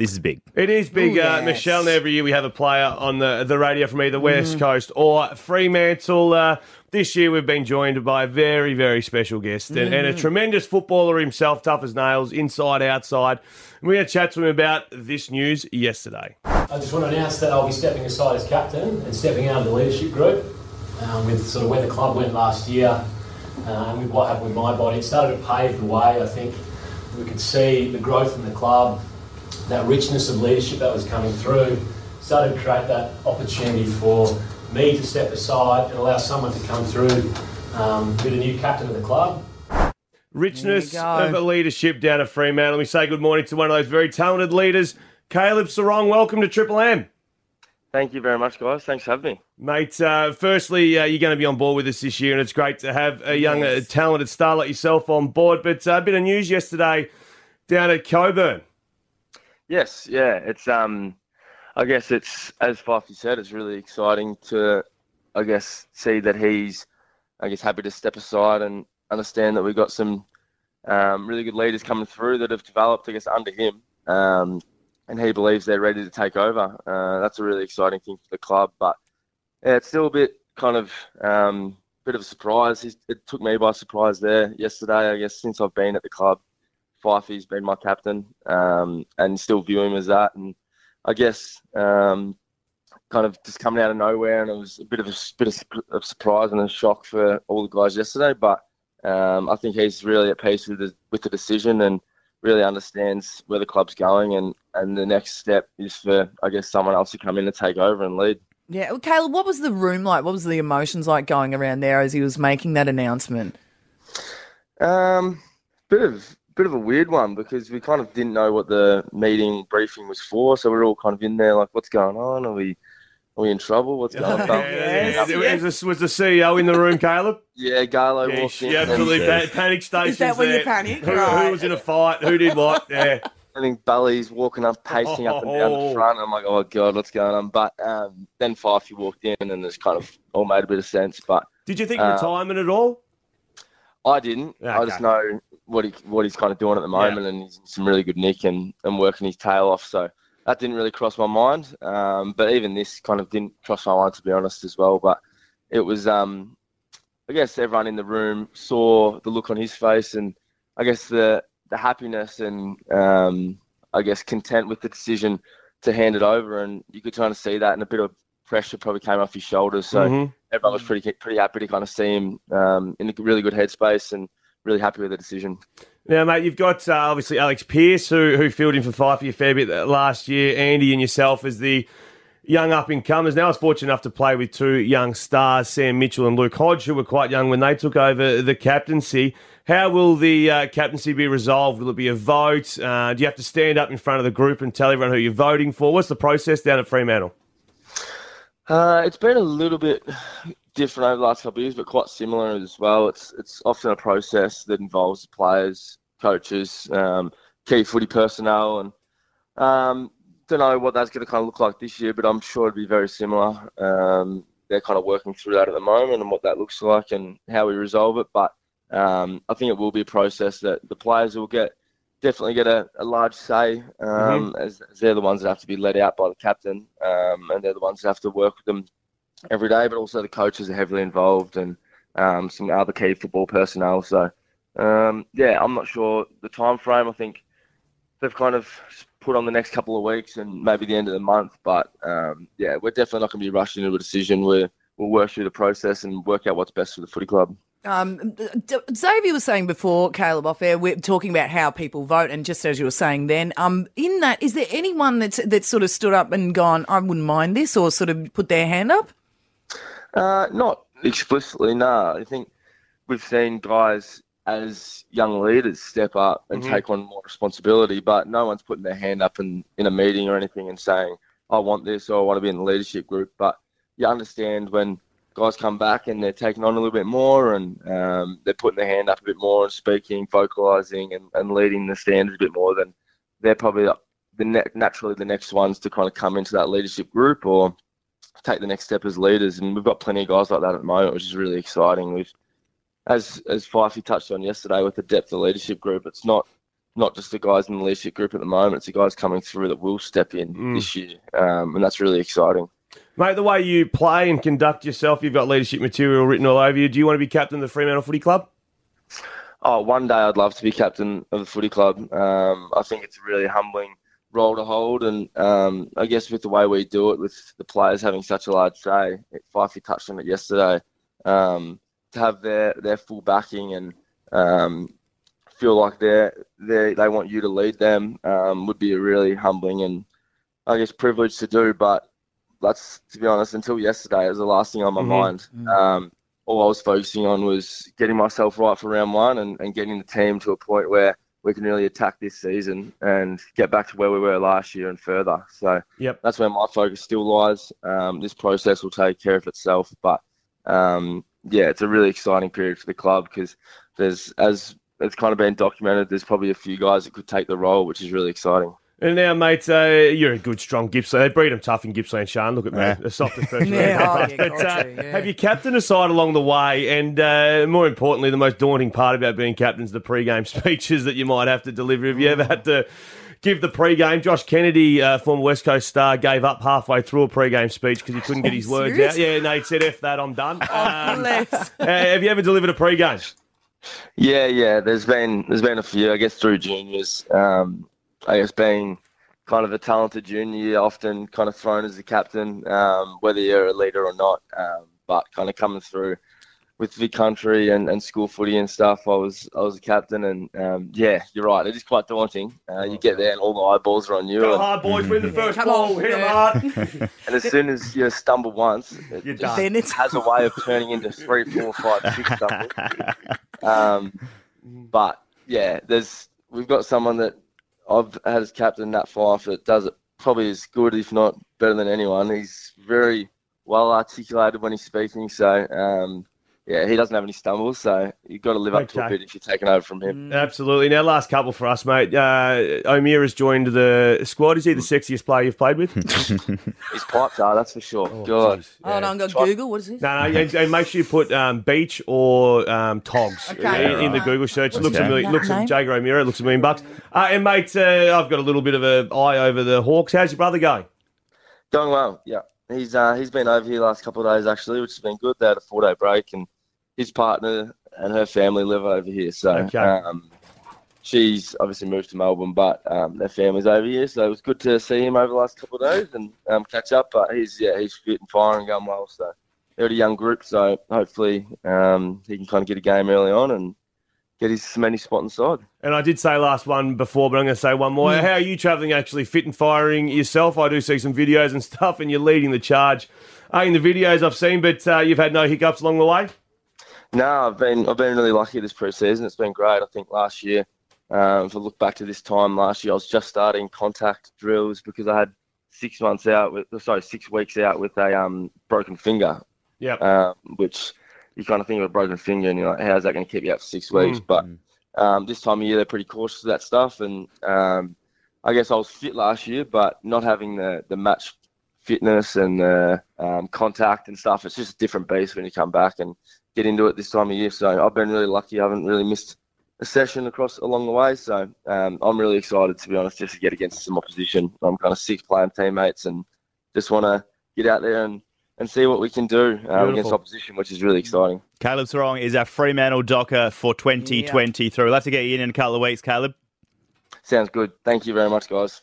This is big. It is big, Ooh, uh, yes. Michelle. and Every year we have a player on the, the radio from either West Coast or Fremantle. Uh, this year we've been joined by a very, very special guest and, and a tremendous footballer himself, tough as nails, inside, outside. And we had going to chat to him about this news yesterday. I just want to announce that I'll be stepping aside as captain and stepping out of the leadership group um, with sort of where the club went last year and with what happened with my body. It started to pave the way. I think we could see the growth in the club, that richness of leadership that was coming through, started to create that opportunity for me to step aside and allow someone to come through um, be the new captain of the club. Richness of a leadership down at Fremantle. We say good morning to one of those very talented leaders, Caleb Serong. Welcome to Triple M. Thank you very much, guys. Thanks for having me. Mate, uh, firstly, uh, you're going to be on board with us this year, and it's great to have a young, uh, talented star like yourself on board. But uh, a bit of news yesterday down at Cockburn. Yes, yeah. It's um, I guess it's as Fyfey said, it's really exciting to, I guess, see that he's, I guess, happy to step aside and understand that we've got some um, really good leaders coming through that have developed, I guess, under him. Um, and he believes they're ready to take over. Uh, that's a really exciting thing for the club. But yeah, it's still a bit kind of um, bit of a surprise. It took me by surprise there yesterday. I guess since I've been at the club, Fyfey's been my captain, um, and still view him as that. And I guess um, kind of just coming out of nowhere, and it was a bit of a bit of, of surprise and a shock for all the guys yesterday. But um, I think he's really at peace with the, with the decision and really understands where the club's going. And, and the next step is for I guess someone else to come in and take over and lead. Yeah, well, Caleb, what was the room like? What was the emotions like going around there as he was making that announcement? Um, bit of bit of a weird one because we kind of didn't know what the meeting briefing was for, so we are all kind of in there like, what's going on? Are we are we in trouble? What's going on? Yeah, yeah. Was, the, was the CEO in the room, Caleb? Yeah, Garlo Yeah, walked in. yeah, absolutely. And, Pa- panic stations. Is that when you panic? Who, who was in a fight? Who did what? Yeah. I think Bally's walking up, pacing up and down Oh. the front. I'm like, oh god, what's going on? But um, then Fyfey walked in, and it's kind of all made a bit of sense. But Did you think Uh, retirement at all? I didn't. I just know what he what he's kind of doing at the moment, and he's in some really good nick and, and working his tail off. So that didn't really cross my mind. Um, but even this kind of didn't cross my mind to be honest as well. But it was, um, I guess everyone in the room saw the look on his face, and I guess the the happiness and um, I guess content with the decision to hand it over, and you could kind of see that, and a bit of pressure probably came off his shoulders. So Mhm. everyone was pretty pretty happy to kind of see him um, in a really good headspace and really happy with the decision. Now, mate, you've got uh, obviously Alex Pearce, who who filled in for five Fyfe a fair bit last year. Andy and yourself as the young up and comers. Now, I was fortunate enough to play with two young stars, Sam Mitchell and Luke Hodge, who were quite young when they took over the captaincy. How will the uh, captaincy be resolved? Will it be a vote? Uh, do you have to stand up in front of the group and tell everyone who you're voting for? What's the process down at Fremantle? Uh, it's been a little bit different over the last couple of years, but quite similar as well. It's it's often a process that involves players, coaches, um, key footy personnel, and um, don't know what that's going to kind of look like this year, but I'm sure it'll be very similar. Um, they're kind of working through that at the moment and what that looks like and how we resolve it. But um, I think it will be a process that the players will get definitely get a, a large say um, as, as they're the ones that have to be let out by the captain um, and they're the ones that have to work with them every day. But also the coaches are heavily involved and um, some other key football personnel. So um, yeah, I'm not sure the time frame. I think they've kind of put on the next couple of weeks and maybe the end of the month. But um, yeah, we're definitely not going to be rushing into a decision. We're, we'll work through the process and work out what's best for the footy club. Um, Xavier was saying before, Caleb, off air, we're talking about how people vote, and just as you were saying then, um, in that, is there anyone that's that's sort of stood up and gone, I wouldn't mind this, or sort of put their hand up? Uh, not explicitly, no. I think we've seen guys as young leaders step up and take on more responsibility, but no one's putting their hand up in, in a meeting or anything and saying, I want this or I want to be in the leadership group. But you understand when guys come back and they're taking on a little bit more and um, they're putting their hand up a bit more and speaking, vocalising and, and leading the standard a bit more, then they're probably the ne- naturally the next ones to kind of come into that leadership group or take the next step as leaders. And we've got plenty of guys like that at the moment, which is really exciting. We've, as as Fyfey touched on yesterday, with the depth of leadership group, it's not not just the guys in the leadership group at the moment; it's the guys coming through that will step in this year, um, and that's really exciting. Mate, the way you play and conduct yourself, you've got leadership material written all over you. Do you want to be captain of the Fremantle Footy Club? Oh, one day I'd love to be captain of the footy club. Um, I think it's a really humbling role to hold, and um, I guess with the way we do it, with the players having such a large say, Fyfey touched on it yesterday. Um, to have their their full backing and um, feel like they they they want you to lead them um, would be a really humbling and I guess privilege to do. But that's to be honest, until yesterday, it was the last thing on my mind. Um, all I was focusing on was getting myself right for round one and, and getting the team to a point where we can really attack this season and get back to where we were last year and further. So Yep. that's where my focus still lies. Um, this process will take care of itself, but um, yeah, it's a really exciting period for the club because there's as it's kind of been documented. There's probably a few guys that could take the role, which is really exciting. And now, mate, uh, you're a good, strong Gippsland. They breed them tough in Gippsland, Sean. Look at me, Yeah. the softest person. Yeah, I've oh, yeah, but, uh, to, yeah. Have you captained a side along the way? And uh, more importantly, the most daunting part about being captain is the pre-game speeches that you might have to deliver. Have you ever had to give the pre-game? Josh Kennedy, uh, former West Coast star, gave up halfway through a pre-game speech because he couldn't get his words serious? out. Yeah, no, he said, "F that, I'm done." Um, uh, have you ever delivered a pre-game? Yeah, yeah. There's been there's been a few. I guess through juniors. Um, I guess being kind of a talented junior, you're often kind of thrown as the captain, um, whether you're a leader or not. Um, but kind of coming through with the country and, and school footy and stuff, I was I was a captain, and um, yeah, you're right. It is quite daunting. Uh, you get there and all the eyeballs are on you, Go and, hard, boys. Win the first Come ball. on, Hit 'em yeah. hard. and as soon as you stumble once, it You're just done. Then it's has a way of turning into three, four, five, six stumbles. Um, but yeah, there's we've got someone that I've had as captain, Nat Fyfe, that does it probably as good, if not better than anyone. He's very well articulated when he's speaking, so um, yeah, he doesn't have any stumbles. So you've got to live up to a bit if you're taking over from him. Absolutely. Now, last couple for us, mate. Uh, O'Meara has joined the squad. Is he the sexiest player you've played with? His pipes are, that's for sure. God, jeez. Hold on, go Try- Google. What is this? No, no, and, and make sure you put um, beach or um, togs Okay. in, in the Google search. What's looks a his million. Looks at Jaeger O'Meara. Looks a million bucks. Uh, and mate, uh, I've got a little bit of a eye over the Hawks. How's your brother going? going well. Yeah, he's uh, he's been over here last couple of days actually, which has been good. They had a four day break, and his partner and her family live over here. So Okay. um, she's obviously moved to Melbourne, but um, their family's over here. So it was good to see him over the last couple of days and um, catch up. But he's yeah, he's fit and firing, going well. So they're a young group, so hopefully um, he can kind of get a game early on and get his many spot inside. And I did say last one before, but I'm going to say one more. How are you travelling actually fit and firing yourself? I do see some videos and stuff, and you're leading the charge uh, in the videos I've seen, but uh, you've had no hiccups along the way? No, I've been I've been really lucky this pre-season. It's been great. I think last year, um, if I look back to this time last year, I was just starting contact drills because I had six months out with sorry six weeks out with a um, broken finger, Yep. um, which you kind of think of a broken finger and you're like, how's that going to keep you out for six weeks? But um, this time of year, they're pretty cautious of that stuff, and um, I guess I was fit last year, but not having the the match fitness and the um, contact and stuff, it's just a different beast when you come back and get into it this time of year. So I've been really lucky. I haven't really missed a session across along the way. So um, I'm really excited to be honest, just to get against some opposition. I'm kind of sick playing teammates and just want to get out there and, and see what we can do um, against opposition, which is really exciting. Caleb Serong is our Fremantle docker for 2023. We'll have to get you in in a couple of weeks, Caleb. Sounds good. Thank you very much, guys.